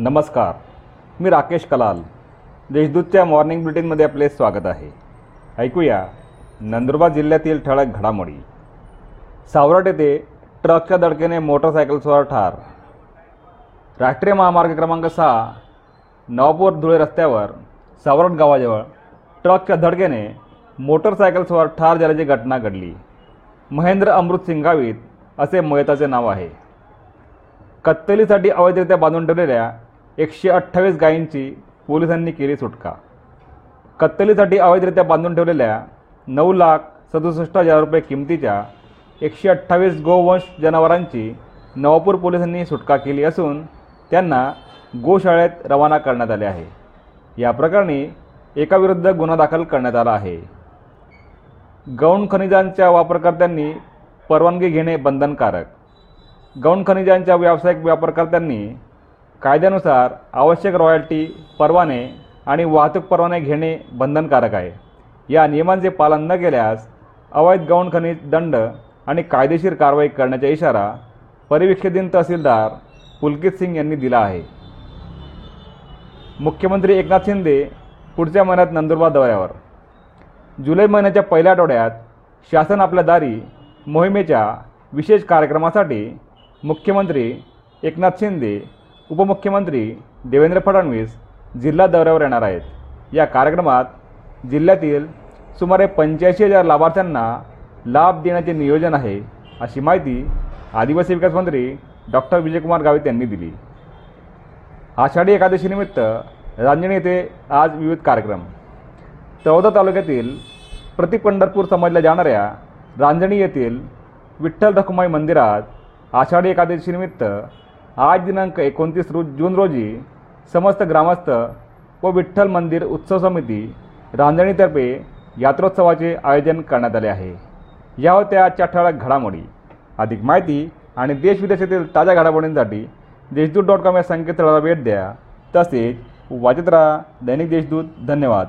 नमस्कार. मी राकेश कलाल. देशदूतच्या मॉर्निंग बुलेटिनमध्ये आपले स्वागत आहे. ऐकूया नंदुरबार जिल्ह्यातील ठळक घडामोडी. सावराट येथे ट्रकच्या धडकेने मोटरसायकलस्वर ठार. राष्ट्रीय महामार्ग क्रमांक सहा नवापूर धुळे रस्त्यावर सावराट गावाजवळ ट्रकच्या धडकेने मोटरसायकलस्वर ठार झाल्याची घटना घडली. महेंद्र अमृत सिंगावीत असे मयताचे नाव आहे. कत्तलीसाठी अवैधरित्या बांधून ठेवलेल्या एकशे अठ्ठावीस गायींची पोलिसांनी केली सुटका. कत्तलीसाठी अवैधरित्या बांधून ठेवलेल्या नऊ लाख सदुसष्ट हजार रुपये किमतीच्या एकशे अठ्ठावीस गोवंश जनावरांची नवापूर पोलिसांनी सुटका केली असून त्यांना गोशाळेत रवाना करण्यात आले आहे. या प्रकरणी एकाविरुद्ध गुन्हा दाखल करण्यात आला आहे. गौण खनिजांच्या वापरकर्त्यांनी परवानगी घेणे बंधनकारक. गौण खनिजांच्या व्यावसायिक वापरकर्त्यांनी कायद्यानुसार आवश्यक रॉयल्टी परवाने आणि वाहतूक परवाने घेणे बंधनकारक आहे. या नियमांचे पालन न केल्यास अवैध गौण खनिज दंड आणि कायदेशीर कारवाई करण्याचा इशारा परिवीक्षित तहसीलदार पुलकित सिंग यांनी दिला आहे. मुख्यमंत्री एकनाथ शिंदे पुढच्या महिन्यात नंदुरबार दौऱ्यावर. जुलै महिन्याच्या पहिल्या आठवड्यात शासन आपल्या दारी मोहिमेच्या विशेष कार्यक्रमासाठी मुख्यमंत्री एकनाथ शिंदे उपमुख्यमंत्री देवेंद्र फडणवीस जिल्हा दौऱ्यावर येणार आहेत. या कार्यक्रमात जिल्ह्यातील सुमारे पंच्याऐंशी हजार लाभार्थ्यांना लाभ देण्याचे नियोजन आहे अशी माहिती आदिवासी विकास मंत्री डॉक्टर विजयकुमार गावित यांनी दिली. आषाढी एकादशीनिमित्त रांजणी येथे आज विविध कार्यक्रम. चौदा तालुक्यातील प्रति पंढरपूर समजल्या जाणाऱ्या रांजणी येथील विठ्ठल रखुमाई मंदिरात आषाढी एकादशीनिमित्त आज दिनांक एकोणतीस रो जून रोजी समस्त ग्रामस्थ व विठ्ठल मंदिर उत्सव समिती रांजणीतर्फे यात्रोत्सवाचे आयोजन करण्यात आले आहे. या होत्या आजच्या ठळक घडामोडी. अधिक माहिती आणि देशविदेशातील ताज्या घडामोडींसाठी देशदूत डॉट कॉम या संकेतस्थळाला भेट द्या. तसेच वाचत राहा दैनिक देशदूत. धन्यवाद.